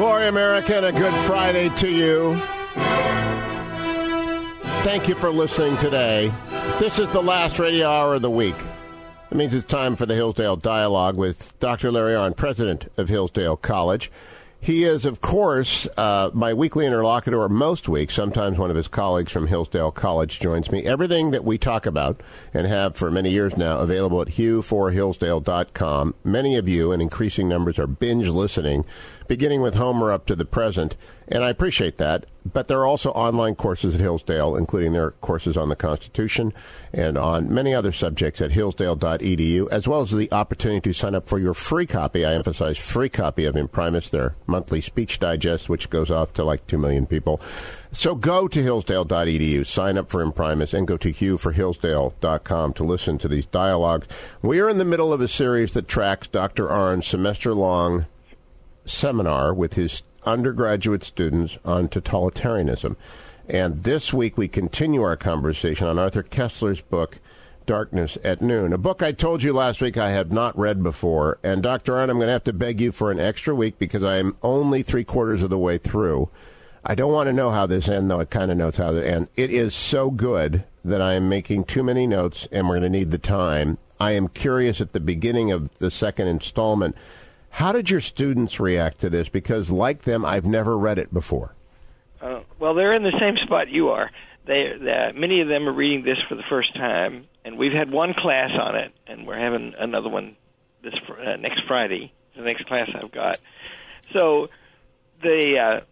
Glory America, and a good Friday to you. Thank you for listening today. This is the last radio hour of the week. It means it's time for the Hillsdale Dialogue with Dr. Larry Arnn, president of Hillsdale College. He is, of course, uh, my weekly interlocutor most weeks. Sometimes one of his colleagues from Hillsdale College joins me. Everything that we talk about and have for many years now available at hugh4hillsdale.com. Many of you, and increasing numbers, are binge listening, beginning with Homer up to the present and I appreciate that. But there are also online courses at Hillsdale, including their courses on the Constitution and on many other subjects at hillsdale.edu, as well as the opportunity to sign up for your free copy. I emphasize free copy of Imprimis, their monthly speech digest, which goes off to like 2 million people. So go to hillsdale.edu, sign up for Imprimis, and go to hughforhillsdale.com to listen to these dialogues. We are in the middle of a series that tracks Dr. Arnn's semester long seminar with his undergraduate students on totalitarianism. And this week we continue our conversation on Arthur Koestler's book, Darkness at Noon, a book I told you last week I have not read before. And Dr. Arnn, I'm going to have to beg you for an extra week because I am only three quarters of the way through. I don't want to know how this ends, though it kind of knows how to end. It is so good that I am making too many notes and we're going to need the time. I am curious at the beginning of the second installment how did your students react to this? Because, like them, I've never read it before. Uh, well, they're in the same spot you are. They, many of them are reading this for the first time, and we've had one class on it, and we're having another one this uh, next Friday. The next class I've got. So, the uh,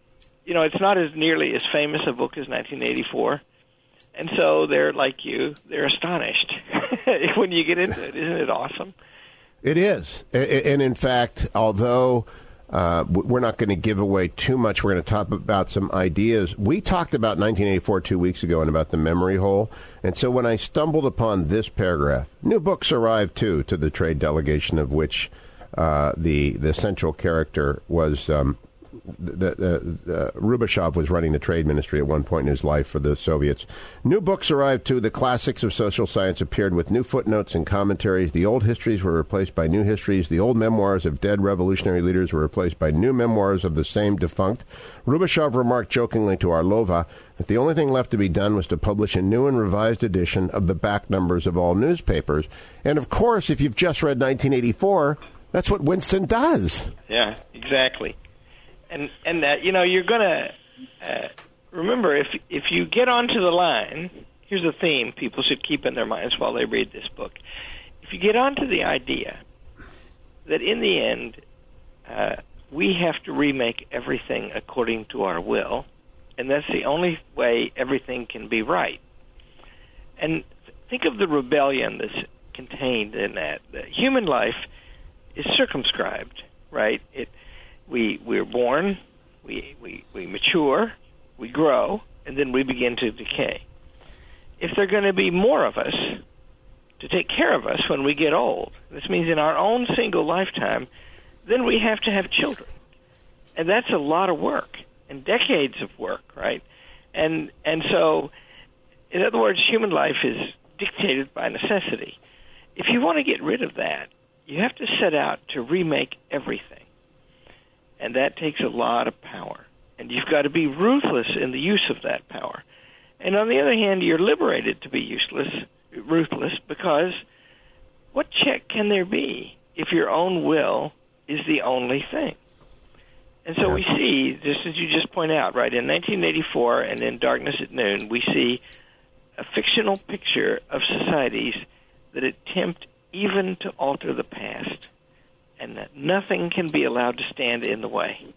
you know, it's not as nearly as famous a book as 1984, and so they're like you, they're astonished when you get into it. Isn't it awesome? It is. And in fact, although uh, we're not going to give away too much, we're going to talk about some ideas. We talked about 1984 two weeks ago and about the memory hole. And so when I stumbled upon this paragraph, new books arrived too to the trade delegation of which uh, the the central character was um, uh, Rubashov was running the trade ministry at one point in his life for the Soviets. New books arrived too. The classics of social science appeared with new footnotes and commentaries. The old histories were replaced by new histories. The old memoirs of dead revolutionary leaders were replaced by new memoirs of the same defunct. Rubashov remarked jokingly to Arlova that the only thing left to be done was to publish a new and revised edition of the back numbers of all newspapers. And of course, if you've just read 1984, that's what Winston does. Yeah, exactly and and that you know you're gonna uh, remember if if you get onto the line. Here's a theme people should keep in their minds while they read this book. If you get onto the idea that in the end uh, we have to remake everything according to our will, and that's the only way everything can be right. And think of the rebellion that's contained in that. The human life is circumscribed, right? It we we're born, we we we mature, we grow, and then we begin to decay. If there are going to be more of us to take care of us when we get old, this means in our own single lifetime, then we have to have children, and that's a lot of work and decades of work, right? And and so, in other words, human life is dictated by necessity. If you want to get rid of that, you have to set out to remake everything and that takes a lot of power. And you've got to be ruthless in the use of that power. And on the other hand, you're liberated to be useless, ruthless, because what check can there be if your own will is the only thing? And so we see, just as you just point out, right, in 1984 and in Darkness at Noon, we see a fictional picture of societies that attempt even to alter the past and that nothing can be allowed to stand in the way.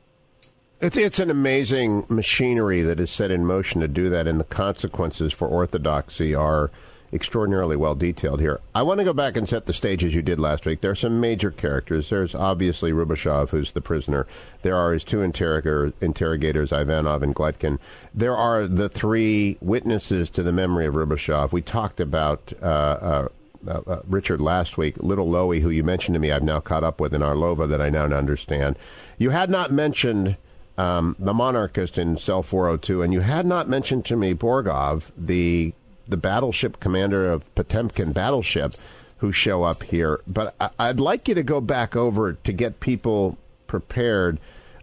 It's, it's an amazing machinery that is set in motion to do that, and the consequences for orthodoxy are extraordinarily well detailed here. I want to go back and set the stage as you did last week. There are some major characters. There's obviously Rubashov, who's the prisoner. There are his two interrogators, interrogators Ivanov and Gletkin. There are the three witnesses to the memory of Rubashov. We talked about uh, uh, uh, uh, Richard last week, Little Loewy, who you mentioned to me, I've now caught up with in Arlova that I now understand. You had not mentioned um, the monarchist in Cell 402, and you had not mentioned to me Bogrov, the the battleship commander of Potemkin battleship, who show up here. But I, I'd like you to go back over to get people prepared.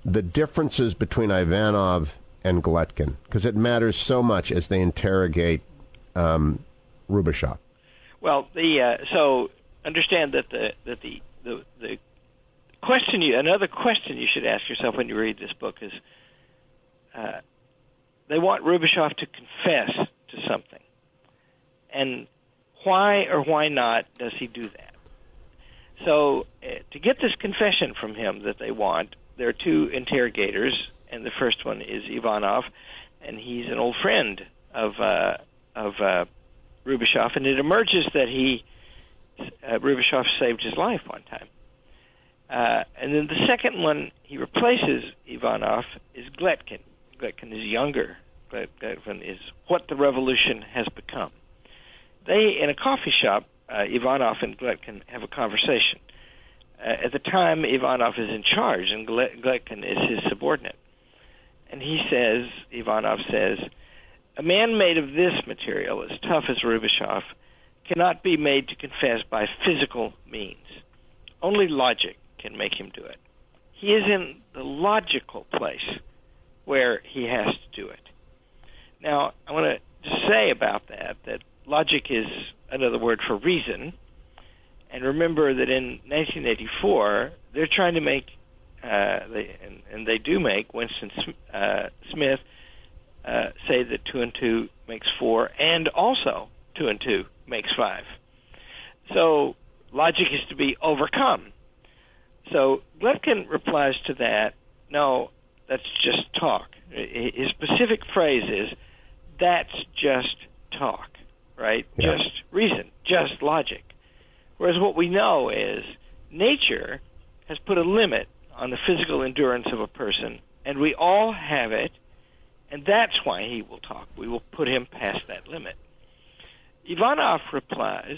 the differences between Ivanov and Gletkin? Because it matters so much as they interrogate um, Rubashov. Well, the uh, so understand that the that the the, the question you another question you should ask yourself when you read this book is uh, they want Rubashov to confess to something, and why or why not does he do that? So uh, to get this confession from him that they want, there are two interrogators, and the first one is Ivanov, and he's an old friend of uh, of Rubashov, and it emerges that he uh, saved his life one time. Uh, and then the second one he replaces Ivanov is Gletkin. Gletkin is younger. Gletkin is what the revolution has become. They, in a coffee shop, uh, Ivanov and Gletkin have a conversation. Uh, at the time, Ivanov is in charge, and Gletkin is his subordinate. And he says, Ivanov says, a man made of this material, as tough as Rubashov, cannot be made to confess by physical means. Only logic can make him do it. He is in the logical place where he has to do it. Now, I want to say about that that logic is another word for reason. And remember that in 1984, they're trying to make, uh, they, and, and they do make Winston uh, Smith uh, say that two and two makes four, and also two and two makes five. So logic is to be overcome. So Gletkin replies to that, no, that's just talk. His specific phrase is, that's just talk, right? Yeah. Just reason, just logic. Whereas what we know is nature has put a limit on the physical endurance of a person, and we all have it, and that's why he will talk. We will put him past that limit. Ivanov replies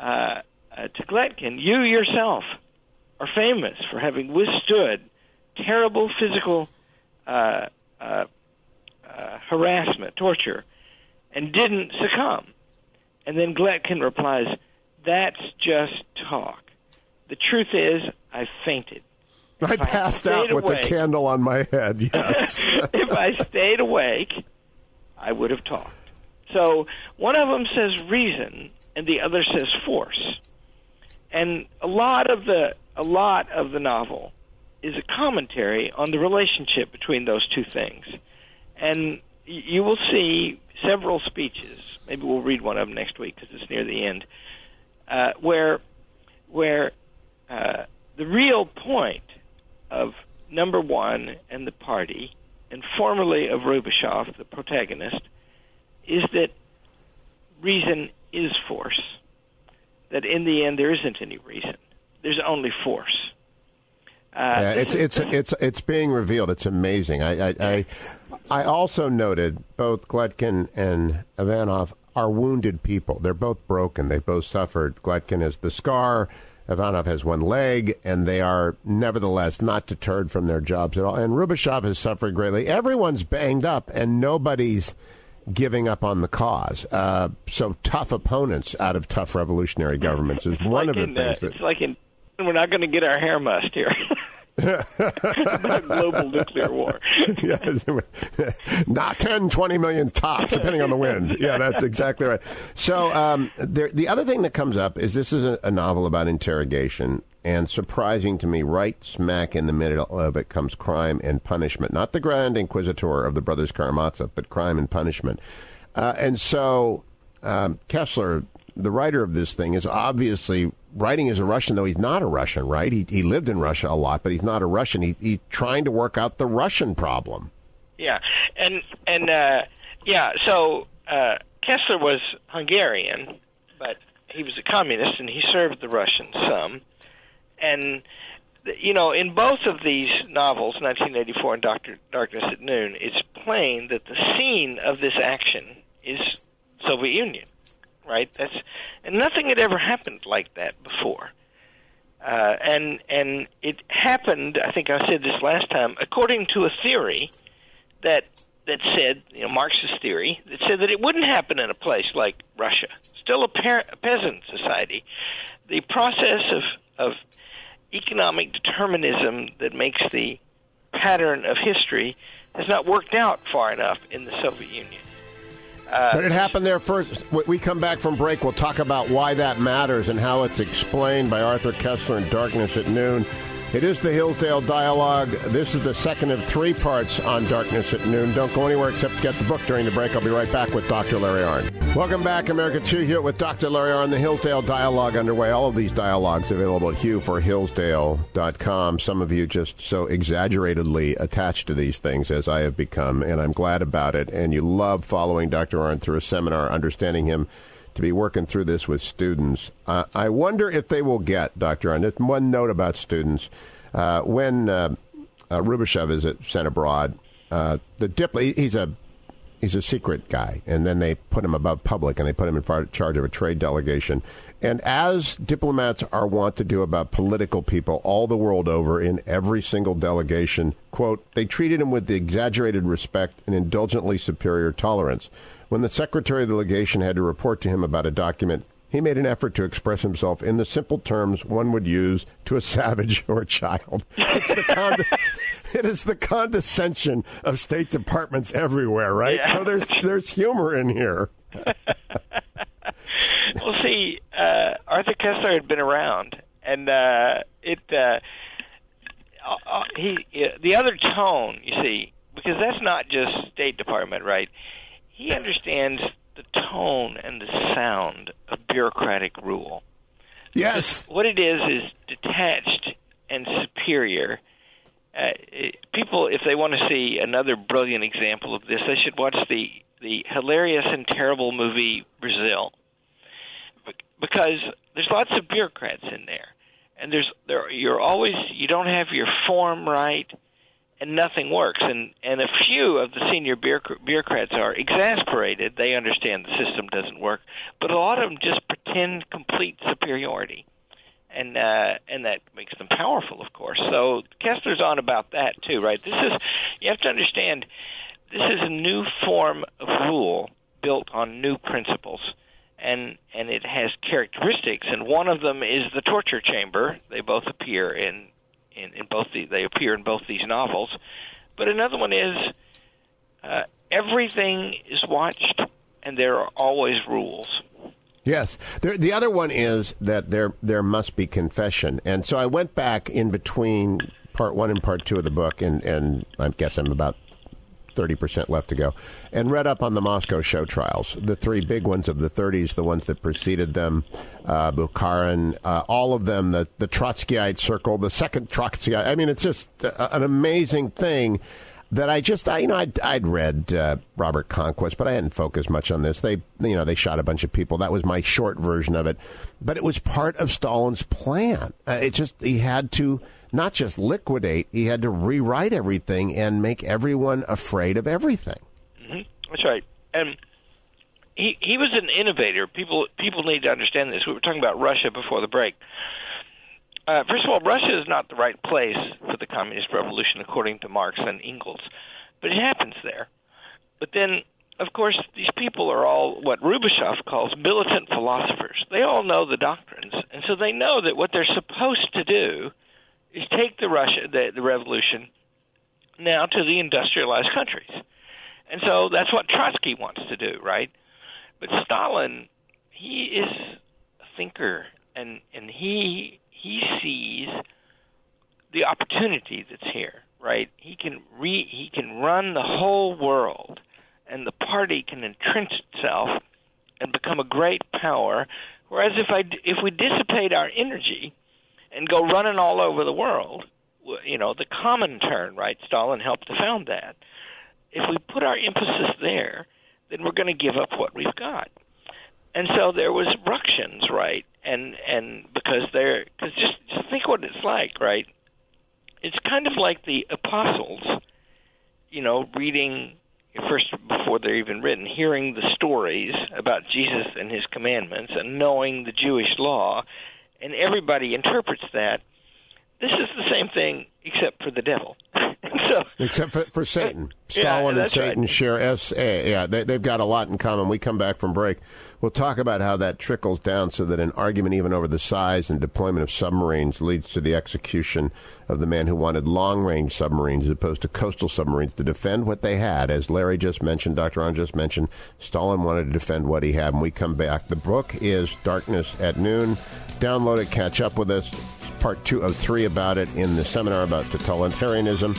uh, uh, to Gletkin, You yourself are famous for having withstood terrible physical uh, uh, uh, harassment, torture, and didn't succumb. And then Gletkin replies, That's just talk. The truth is, I fainted. I passed I out with awake, the candle on my head, yes. if I stayed awake, I would have talked. So one of them says reason, and the other says force. And a lot of the a lot of the novel is a commentary on the relationship between those two things. And you will see several speeches. Maybe we'll read one of them next week because it's near the end, uh, where where uh, the real point of number one and the party, and formerly of Rubashov, the protagonist, is that reason is force. That in the end there isn't any reason. There's only force. Uh, yeah, it's it's it's it's being revealed. It's amazing. I I, I, I also noted both Gletkin and Ivanov are wounded people. They're both broken. They both suffered. Gletkin is the scar. Ivanov has one leg, and they are nevertheless not deterred from their jobs at all. And Rubashov has suffered greatly. Everyone's banged up, and nobody's giving up on the cause. Uh, so tough opponents out of tough revolutionary governments is one like of the in, things uh, that. It's like in, we're not going to get our hair mussed here. about global nuclear war. yes. Not 10, 20 million tops, depending on the wind. Yeah, that's exactly right. So um, there, the other thing that comes up is this is a, a novel about interrogation and surprising to me, right smack in the middle of it comes crime and punishment. Not the Grand Inquisitor of the Brothers Karamazov, but crime and punishment. Uh, and so um, Koestler, the writer of this thing, is obviously writing as a Russian, though he's not a Russian, right? He, he lived in Russia a lot, but he's not a Russian. He, he's trying to work out the Russian problem. Yeah, and and uh, yeah, so uh, Koestler was Hungarian, but he was a communist, and he served the Russians some and you know, in both of these novels, 1984 and Doctor Darkness at Noon, it's plain that the scene of this action is Soviet Union, right? That's and nothing had ever happened like that before. Uh, and and it happened. I think I said this last time. According to a theory that that said, you know, Marxist theory that said that it wouldn't happen in a place like Russia, still a, par- a peasant society. The process of of economic determinism that makes the pattern of history has not worked out far enough in the Soviet Union. Uh, but it happened there first. we come back from break, we'll talk about why that matters and how it's explained by Arthur Koestler in Darkness at Noon. It is the Hillsdale Dialogue. This is the second of three parts on Darkness at Noon. Don't go anywhere except get the book during the break. I'll be right back with Dr. Larry Arnn. Welcome back, America Hugh here with Dr. Larry Arnn. The Hillsdale Dialogue underway. All of these dialogues available at Hugh for hughforhillsdale.com. Some of you just so exaggeratedly attached to these things as I have become, and I'm glad about it. And you love following Dr. Arnn through a seminar, understanding him to be working through this with students. Uh, I wonder if they will get, Dr. Arnn, just one note about students. Uh, when uh, uh, is sent abroad, uh, the dipl- he's a he's a secret guy, and then they put him above public, and they put him in charge of a trade delegation. And as diplomats are wont to do about political people all the world over in every single delegation, quote, they treated him with the exaggerated respect and indulgently superior tolerance. When the secretary of the legation had to report to him about a document, he made an effort to express himself in the simple terms one would use to a savage or a child. It's the con- it is the condescension of State Departments everywhere, right? Yeah. So there's there's humor in here. well, see, uh, Arthur Koestler had been around, and uh, it uh, uh, uh he the other tone, you see, because that's not just State Department, right? He understands the tone and the sound of bureaucratic rule. Yes. What it is is detached and superior. Uh, it, people, if they want to see another brilliant example of this, they should watch the the hilarious and terrible movie Brazil, because there's lots of bureaucrats in there, and there's there you're always you don't have your form right and nothing works. And and a few of the senior bureaucrats are exasperated. They understand the system doesn't work, but a lot of them just pretend complete superiority, and uh, and that makes them powerful, of course. So Koestler's on about that too, right? This is you have to understand. This is a new form of rule built on new principles and and it has characteristics and one of them is the torture chamber they both appear in in, in both the, they appear in both these novels. But another one is uh, everything is watched, and there are always rules. Yes. The other one is that there there must be confession, and so I went back in between part one and part two of the book, and and I guess I'm about 30% left to go. And read up on the Moscow show trials, the three big ones of the 30s, the ones that preceded them, uh, Bukharin, uh, all of them, the, the Trotskyite circle, the second Trotskyite. I mean, it's just a, an amazing thing that I just, I, you know, I'd, I'd read uh, Robert Conquest, but I hadn't focused much on this. They, you know, they shot a bunch of people. That was my short version of it. But it was part of Stalin's plan. Uh, it just, he had to not just liquidate, he had to rewrite everything and make everyone afraid of everything. Mm-hmm. That's right. And he he was an innovator. People people need to understand this. We were talking about Russia before the break. Uh, first of all, Russia is not the right place for the communist revolution, according to Marx and Engels, but it happens there. But then, of course, these people are all what Rubashov calls militant philosophers. They all know the doctrines, and so they know that what they're supposed to do is take the Russia the, the revolution now to the industrialized countries. And so that's what Trotsky wants to do, right? But Stalin, he is a thinker and and he he sees the opportunity that's here, right? He can re he can run the whole world and the party can entrench itself and become a great power whereas if I if we dissipate our energy and go running all over the world. You know, the Comintern, right? Stalin helped to found that. If we put our emphasis there, then we're going to give up what we've got. And so there was ructions, right? And and because they're because just just think what it's like, right? It's kind of like the apostles, you know, reading first before they're even written, hearing the stories about Jesus and his commandments and knowing the Jewish law and everybody interprets that. This is the same thing except for the devil. so Except for, for Satan. Yeah, Stalin and Satan right. share S A. Yeah, they, they've got a lot in common. We come back from break. We'll talk about how that trickles down so that an argument even over the size and deployment of submarines leads to the execution of the man who wanted long range submarines as opposed to coastal submarines to defend what they had. As Larry just mentioned, Dr. Arnn just mentioned, Stalin wanted to defend what he had. And we come back, the book is Darkness at Noon. Download it, catch up with us. Part two of three about it in the seminar about totalitarianism.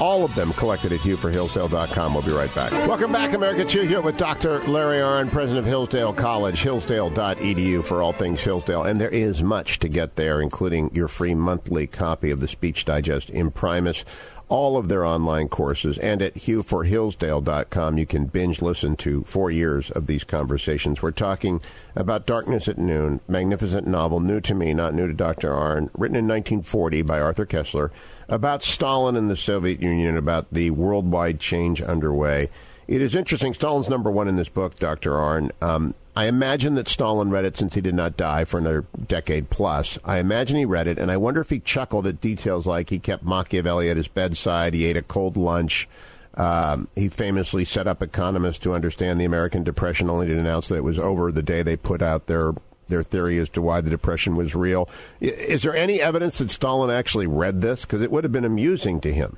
All of them collected at HughforHillsdale.com. We'll be right back. Welcome back, America. It's Hugh here with Dr. Larry Arnn, president of Hillsdale College, hillsdale.edu for all things Hillsdale. And there is much to get there, including your free monthly copy of the Speech Digest Imprimis, all of their online courses, and at HughforHillsdale.com you can binge listen to four years of these conversations. We're talking about Darkness at Noon, magnificent novel, new to me, not new to Dr. Arnn, written in 1940 by Arthur Koestler, about Stalin and the Soviet Union, about the worldwide change underway. It is interesting. Stalin's number one in this book, Dr. Arnn. Um, I imagine that Stalin read it since he did not die for another decade plus. I imagine he read it, and I wonder if he chuckled at details like he kept Machiavelli at his bedside, he ate a cold lunch. Um, he famously set up economists to understand the American Depression, only to announce that it was over the day they put out their their theory as to why the Depression was real. Is there any evidence that Stalin actually read this? Because it would have been amusing to him.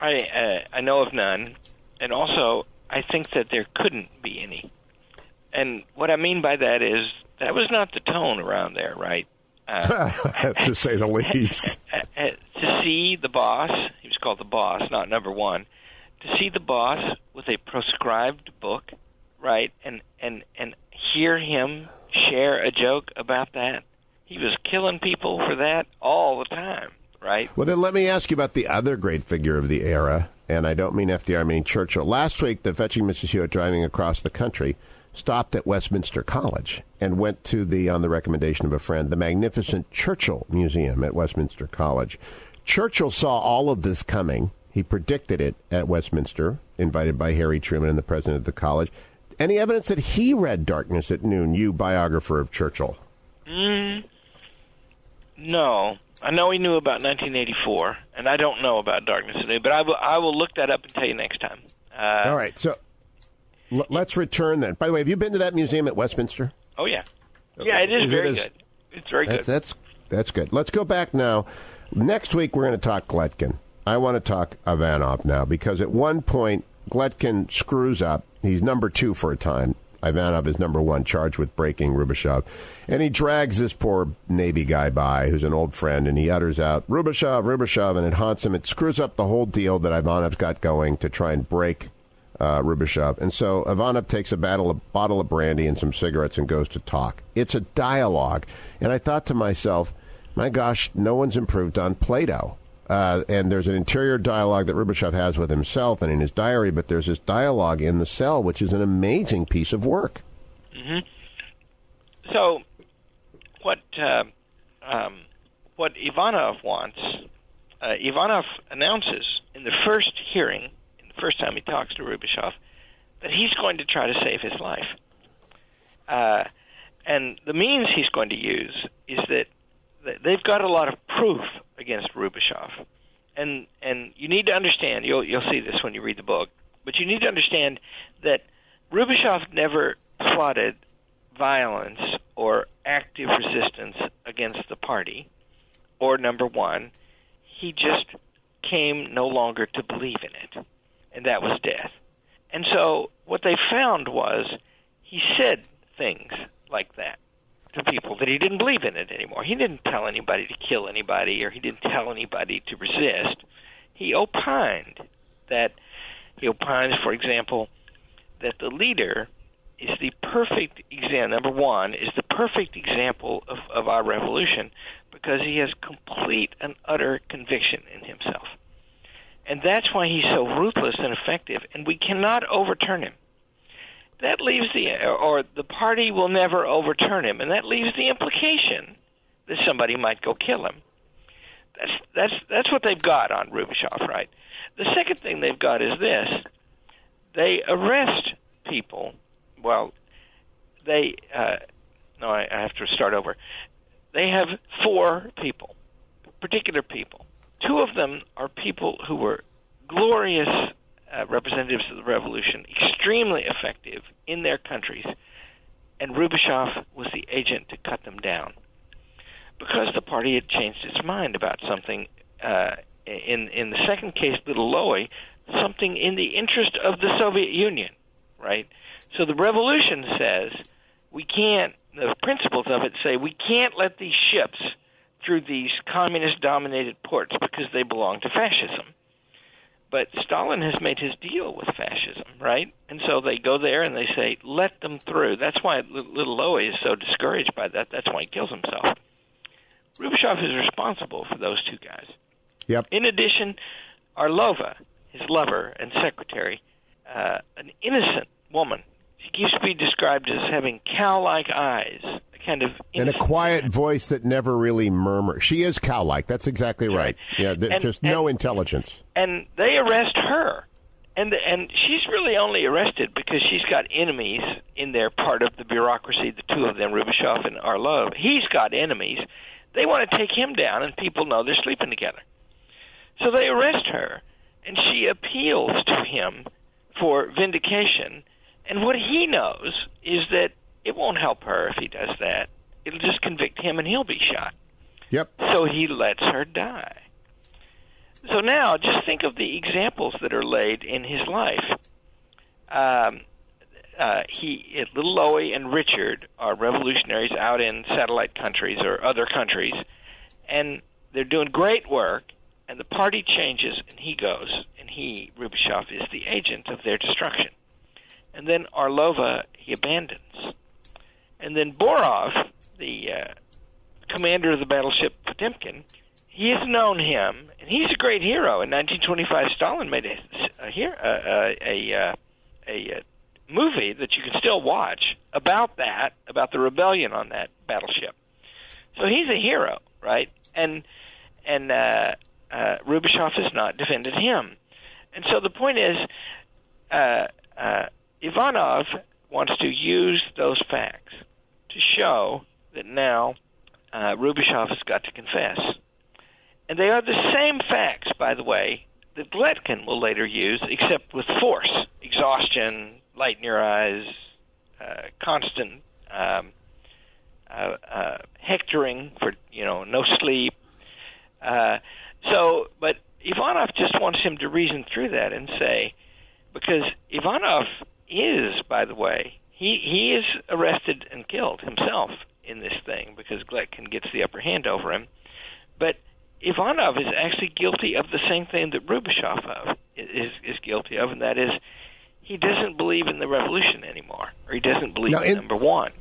I uh, I know of none, and also I think that there couldn't be any. And what I mean by that is that was not the tone around there, right? Uh, to say the least. uh, uh, to see the boss, he was called the boss, not number one. To see the boss with a proscribed book, right, and and and hear him share a joke about that, he was killing people for that all the time, right? Well, then let me ask you about the other great figure of the era, and I don't mean FDR, I mean Churchill. Last week, the Fetching Mrs. Hewitt driving across the country stopped at Westminster College and went to the, on the recommendation of a friend, the magnificent Churchill Museum at Westminster College. Churchill saw all of this coming. He predicted it at Westminster, invited by Harry Truman and the president of the college. Any evidence that he read Darkness at Noon, you biographer of Churchill? No, I know he knew about 1984, and I don't know about Darkness at Noon, but I will I will look that up and tell you next time. Uh, All right, so l- let's return then. By the way, have you been to that museum at Westminster? Oh yeah, yeah, it is it very good. It's very That's good. that's that's good. Let's go back now. Next week we're going to talk Gletkin. I want to talk Ivanov now because at one point Gletkin screws up. He's number two for a time. Ivanov is number one, charged with breaking Rubashov, and he drags this poor Navy guy by, who's an old friend, and he utters out Rubashov, Rubashov, and it haunts him. It screws up the whole deal that Ivanov's got going to try and break uh, Rubashov. And so Ivanov takes a battle, a bottle of brandy and some cigarettes and goes to talk. It's a dialogue. And I thought to myself, my gosh, no one's improved on Plato. Uh, and there's an interior dialogue that Rubashov has with himself and in his diary, but there's this dialogue in the cell, which is an amazing piece of work. So, what uh, um, what Ivanov wants, uh, Ivanov announces in the first hearing, first time he talks to Rubashov, that he's going to try to save his life. Uh, and the means he's going to use is that they've got a lot of proof against Rubashov, and and you need to understand. You'll you'll see this when you read the book, but you need to understand that Rubashov never plotted violence or active resistance against the party, or number one, he just came no longer to believe in it, and that was death. And so what they found was he said things like that to people that he didn't believe in it anymore. He didn't tell anybody to kill anybody or he didn't tell anybody to resist. He opined that he opines, for example, that the leader is the perfect example. Number one is the perfect example of, of our revolution because he has complete and utter conviction in himself, and that's why he's so ruthless and effective. And we cannot overturn him. That leaves the or the party will never overturn him, and that leaves the implication that somebody might go kill him. That's that's that's what they've got on Rubashov, right? The second thing they've got is this: they arrest people. Well, they uh, no, I, I have to start over. They have four people, particular people, two of them are people who were glorious uh, representatives of the revolution, extremely effective in their countries, and Rubashov was the agent to cut them down because the party had changed its mind about something. Uh, in in the second case, Little Loewy, something in the interest of the Soviet Union, right? So the revolution says we can't. The principles of it say we can't let these ships through these communist-dominated ports because they belong to fascism. But Stalin has made his deal with fascism, right? And so they go there and they say, "Let them through." That's why Little Loewy is so discouraged by that. That's why he kills himself. Rubashov is responsible for those two guys. Yep. In addition, Arlova, his lover and secretary, uh, an innocent woman. She used to be described as having cow-like eyes, a kind of and a quiet voice that never really murmurs. She is cow-like. That's exactly right. Yeah, th- and, just no intelligence. And they arrest her, and and she's really only arrested because she's got enemies in their part of the bureaucracy. The two of them, Rubashov and Arlov. He's got enemies. They want to take him down, and people know they're sleeping together. So they arrest her, and she appeals to him for vindication. And what he knows is that it won't help her if he does that. It'll just convict him, and he'll be shot. Yep. So he lets her die. So now, just think of the examples that are laid in his life. Um, uh, he, Little Loewy and Richard are revolutionaries out in satellite countries or other countries, and they're doing great work and the party changes, and he goes, and he, Rubashov, is the agent of their destruction. And then Arlova he abandons. And then Bogrov, the uh, commander of the battleship Potemkin, he has known him, and he's a great hero. In 1925, Stalin made a, a, a, a, a, a movie that you can still watch about that, about the rebellion on that battleship. So he's a hero, right? And and uh, uh, has not defended him. And so the point is, uh, uh, Ivanov wants to use those facts to show that now uh, has got to confess. And they are the same facts, by the way, that Gletkin will later use, except with force, exhaustion, light in your eyes, uh, constant um, uh, uh, hectoring for you know no sleep. Uh, so, but Ivanov just wants him to reason through that and say, because Ivanov is, by the way, he he is arrested and killed himself in this thing because Gletkin gets the upper hand over him, but Ivanov is actually guilty of the same thing that Rubashov of is is guilty of, and that is he doesn't believe in the revolution anymore, or he doesn't believe in, in number one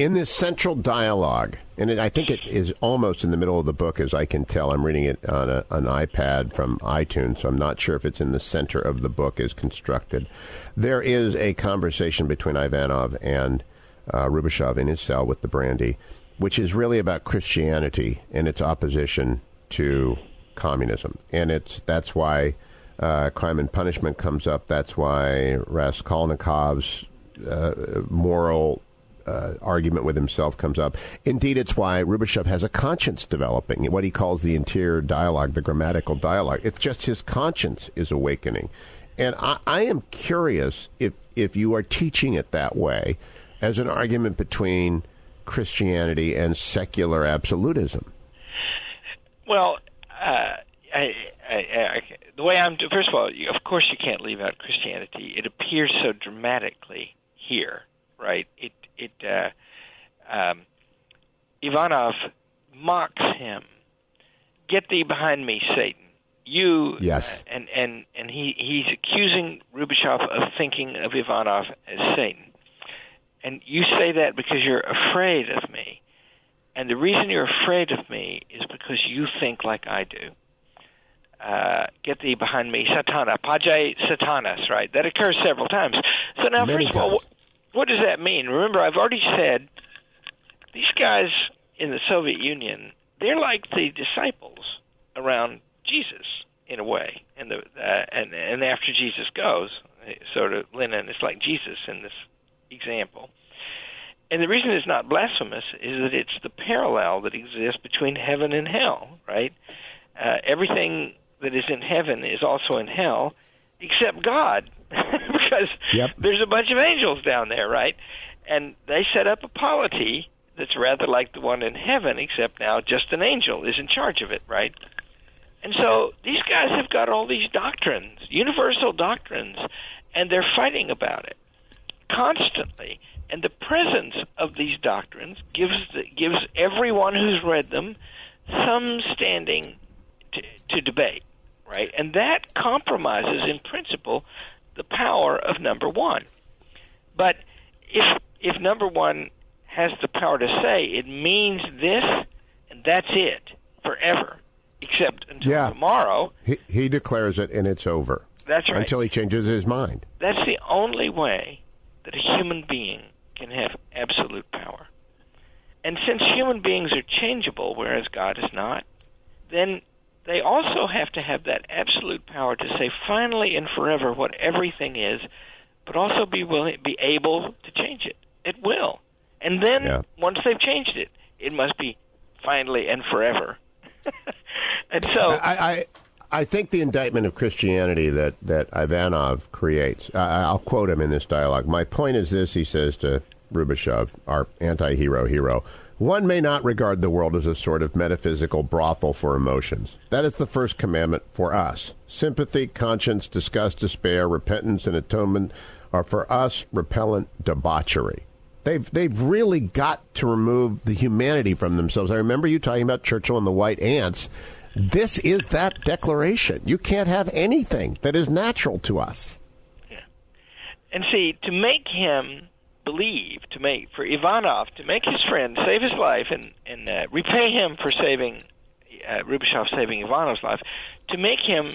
in this central dialogue, and it, I think it is almost in the middle of the book, as I can tell. I'm reading it on a, an iPad from iTunes, so I'm not sure if it's in the center of the book as constructed. There is a conversation between Ivanov and uh, Rubashov in his cell with the brandy, which is really about Christianity and its opposition to communism, and it's that's why uh, crime and punishment comes up. That's why Raskolnikov's uh, moral uh, argument with himself comes up. Indeed, it's why Rubashov has a conscience developing, what he calls the interior dialogue, the grammatical dialogue. It's just his conscience is awakening. And I, I am curious if, if you are teaching it that way as an argument between Christianity and secular absolutism. Well, uh, I, I, I, the way I'm, first of all, of course, you can't leave out Christianity. It appears so dramatically here, right? It it uh, um, Ivanov mocks him. Get thee behind me, Satan. You yes, uh, and and and he he's accusing Rubashov of thinking of Ivanov as Satan. And you say that because you're afraid of me. And the reason you're afraid of me is because you think like I do. Uh, get thee behind me, Satana, Apage Satanas, right? That occurs several times. So now, Many first of all, what does that mean? Remember, I've already said these guys in the Soviet Union, they're like the disciples around Jesus in a way, and the uh, and and after Jesus goes, sort of Lenin is like Jesus in this example. And the reason it's not blasphemous is that it's the parallel that exists between heaven and hell, right? uh, everything that is in heaven is also in hell, except God, because Yep. there's a bunch of angels down there, right? And they set up a polity that's rather like the one in heaven, except now just an angel is in charge of it, right? And so these guys have got all these doctrines, universal doctrines, and they're fighting about it constantly. And the presence of these doctrines gives the, gives everyone who's read them some standing to, to debate, right? And that compromises, in principle, the power of number one. But if if number one has the power to say it means this, and that's it forever, except until Yeah. tomorrow. He, he declares it, and it's over. That's right. Until he changes his mind. That's the only way that a human being can have absolute power. And since human beings are changeable, whereas God is not, then they also have to have that absolute power to say finally and forever what everything is, but also be willing, be able to change it. It will, and then Yeah. once they've changed it, it must be finally and forever. and so, I, I I think the indictment of Christianity that that Ivanov creates. I I'll quote him in this dialogue. My point is this: he says to Rubashov, our anti-hero hero. One may not regard the world as a sort of metaphysical brothel for emotions. That is the first commandment for us. Sympathy, conscience, disgust, despair, repentance, and atonement are for us repellent debauchery. They've they've really got to remove the humanity from themselves. I remember you talking about Churchill and the white ants. This is that declaration. You can't have anything that is natural to us. Yeah. And see, to make him believe, to make for Ivanov to make his friend save his life and and uh, repay him for saving uh, Rubashov saving Ivanov's life, to make him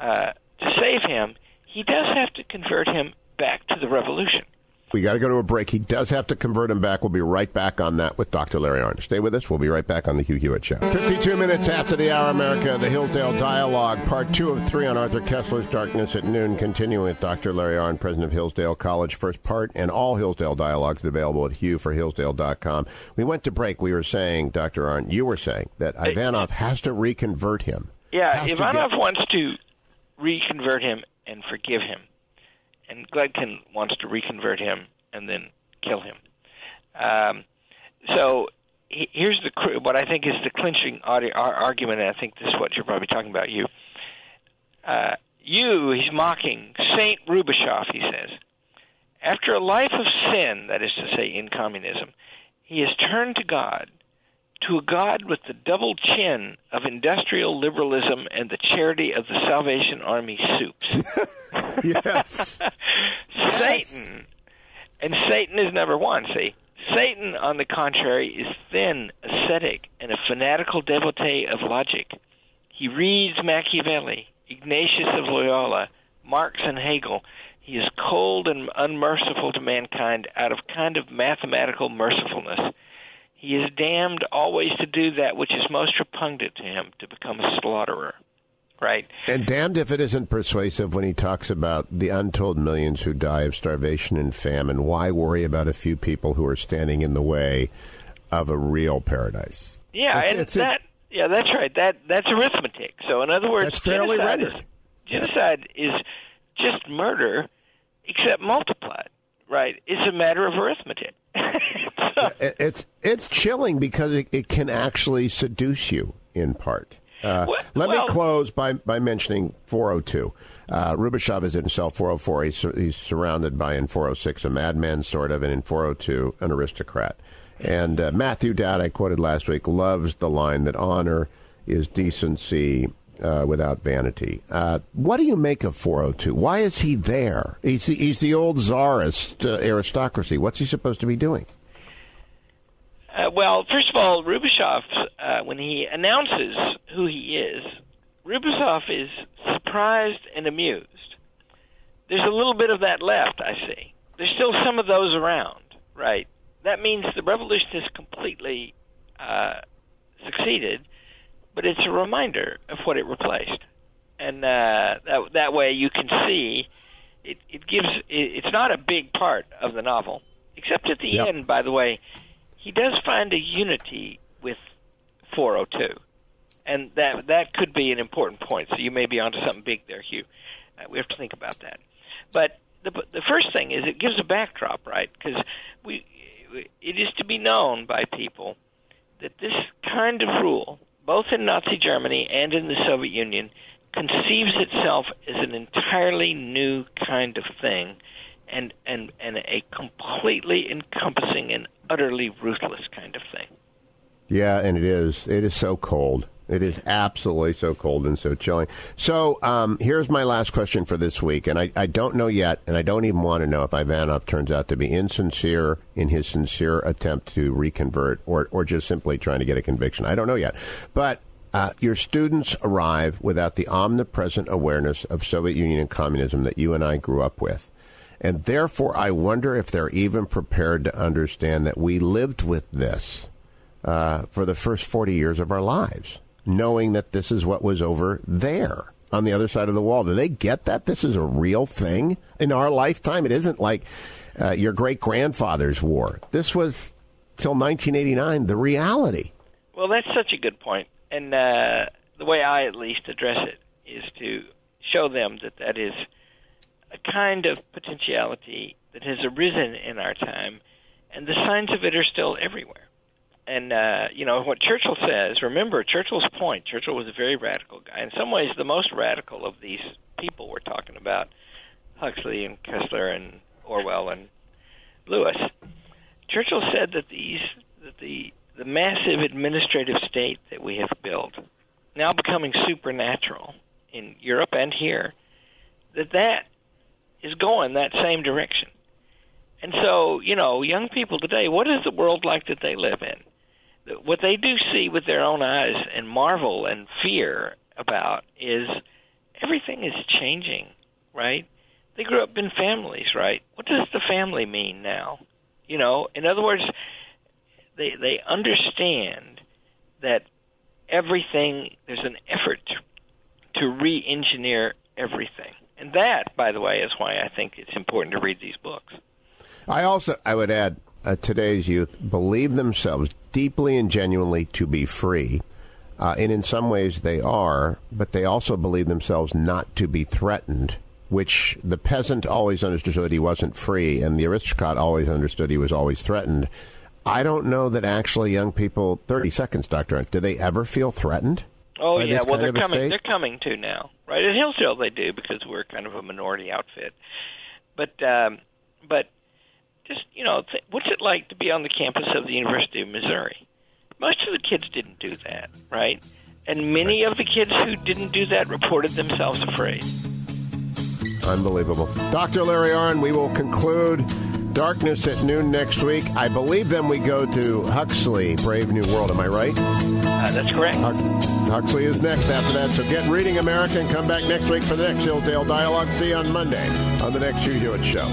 uh, to save him, he does have to convert him back to the revolution. We got to go to a break. He does have to convert him back. We'll be right back on that with Dr. Larry Arnn. Stay with us. We'll be right back on the Hugh Hewitt Show. 52 minutes after the hour, America, the Hillsdale Dialogue, part two of three on Arthur Koestler's Darkness at Noon, continuing with Dr. Larry Arnn, president of Hillsdale College, first part, and all Hillsdale Dialogues available at hughforhillsdale.com. We went to break. We were saying, Dr. Arnn, you were saying that Ivanov has to reconvert him. Yeah, to Ivanov get- wants to reconvert him and forgive him, and Gletkin wants to reconvert him and then kill him. Um, so he, here's the what I think is the clinching argument. And I think this is what you're probably talking about. You, uh, you, he's mocking Saint Rubashov. He says, after a life of sin, that is to say, in communism, he has turned to God to a God with the double chin of industrial liberalism and the charity of the Salvation Army soups. Yes. Satan. And Satan is number one, see. Satan, on the contrary, is thin, ascetic, and a fanatical devotee of logic. He reads Machiavelli, Ignatius of Loyola, Marx, and Hegel. He is cold and unmerciful to mankind out of kind of mathematical mercifulness. He is damned always to do that which is most repugnant to him, to become a slaughterer. Right? And damned if it isn't persuasive when he talks about the untold millions who die of starvation and famine. Why worry about a few people who are standing in the way of a real paradise? Yeah, It's- and it's a- yeah, that's right. That that's arithmetic. So in other words, That's fairly rendered. Is, genocide is just murder, except multiplied. Right? It's a matter of arithmetic. So- It- It's it's chilling because it, it can actually seduce you in part. Uh, Well- let well- me close by, by mentioning 402. Uh, Rubashov is in cell 404. He's, he's surrounded by in 406 a madman, sort of, and in 402 an aristocrat. And uh, Matthew Dowd, I quoted last week, loves the line that honor is decency uh, without vanity. Uh, what do you make of 402? Why is he there? He's the, he's the old czarist uh, aristocracy. What's he supposed to be doing? Uh, well, first of all, Rubashov, uh, when he announces who he is, Rubashov is surprised and amused. There's a little bit of that left, I see. There's still some of those around, right? That means the revolution has completely uh, succeeded, but it's a reminder of what it replaced, and uh, that that way you can see it. It gives. It, it's not a big part of the novel, except at the Yep. end. By the way, he does find a unity with 402, and that that could be an important point. So you may be onto something big there, Hugh. Uh, we have to think about that. But the the first thing is it gives a backdrop, right? Because we it is to be known by people that this kind of rule, both in Nazi Germany and in the Soviet Union, conceives itself as an entirely new kind of thing and and and a completely encompassing and utterly ruthless kind of thing. Yeah, and it is. It is so cold. It is absolutely so cold and so chilling. So um, here's my last question for this week, and I, I don't know yet, and I don't even want to know if Ivanov turns out to be insincere in his sincere attempt to reconvert, or or just simply trying to get a conviction. I don't know yet, but uh, your students arrive without the omnipresent awareness of Soviet Union and communism that you and I grew up with. And therefore, I wonder if they're even prepared to understand that we lived with this uh, for the first 40 years of our lives, knowing that this is what was over there on the other side of the wall. Do they get that this is a real thing in our lifetime? It isn't like uh, your great grandfather's war. This was till 1989 the reality. Well, that's such a good point. and uh, the way I at least address it is to show them that that is a kind of potentiality that has arisen in our time, and the signs of it are still everywhere. And uh, you know what Churchill says. Remember Churchill's point. Churchill was a very radical guy. In some ways, the most radical of these people we're talking about, Huxley and Koestler and Orwell and Lewis. Churchill said that these that the the massive administrative state that we have built, now becoming supranational in Europe and here, that that is going that same direction. And so, you know, young people today, what is the world like that they live in? What they do see with their own eyes and marvel and fear about is everything is changing, right? They grew up in families, right? What does the family mean now? You know, in other words, they they understand that everything there's an effort to, re-engineer everything and that, by the way, is why I think it's important to read these books. I also, I would add, uh, today's youth believe themselves deeply and genuinely to be free. Uh, and in some ways they are, but they also believe themselves not to be threatened, which the peasant always understood that he wasn't free, and the aristocrat always understood he was always threatened. I don't know that actually young people, 30 seconds, Dr. do they ever feel threatened? Oh yeah, well they're coming. They're coming to now, right? At Hillsdale they do because we're kind of a minority outfit. But um, but just you know, th- what's it like to be on the campus of the University of Missouri? Most of the kids didn't do that, right? And many of the kids who didn't do that reported themselves afraid. Unbelievable. Dr. Larry Arnn, we will conclude Darkness at noon next week. I believe then we go to Huxley, Brave New World. Am I right? Uh, that's correct. Huxley is next after that. So get reading America and come back next week for the next Hillsdale Dialogue. See you on Monday on the next Hugh Hewitt Show.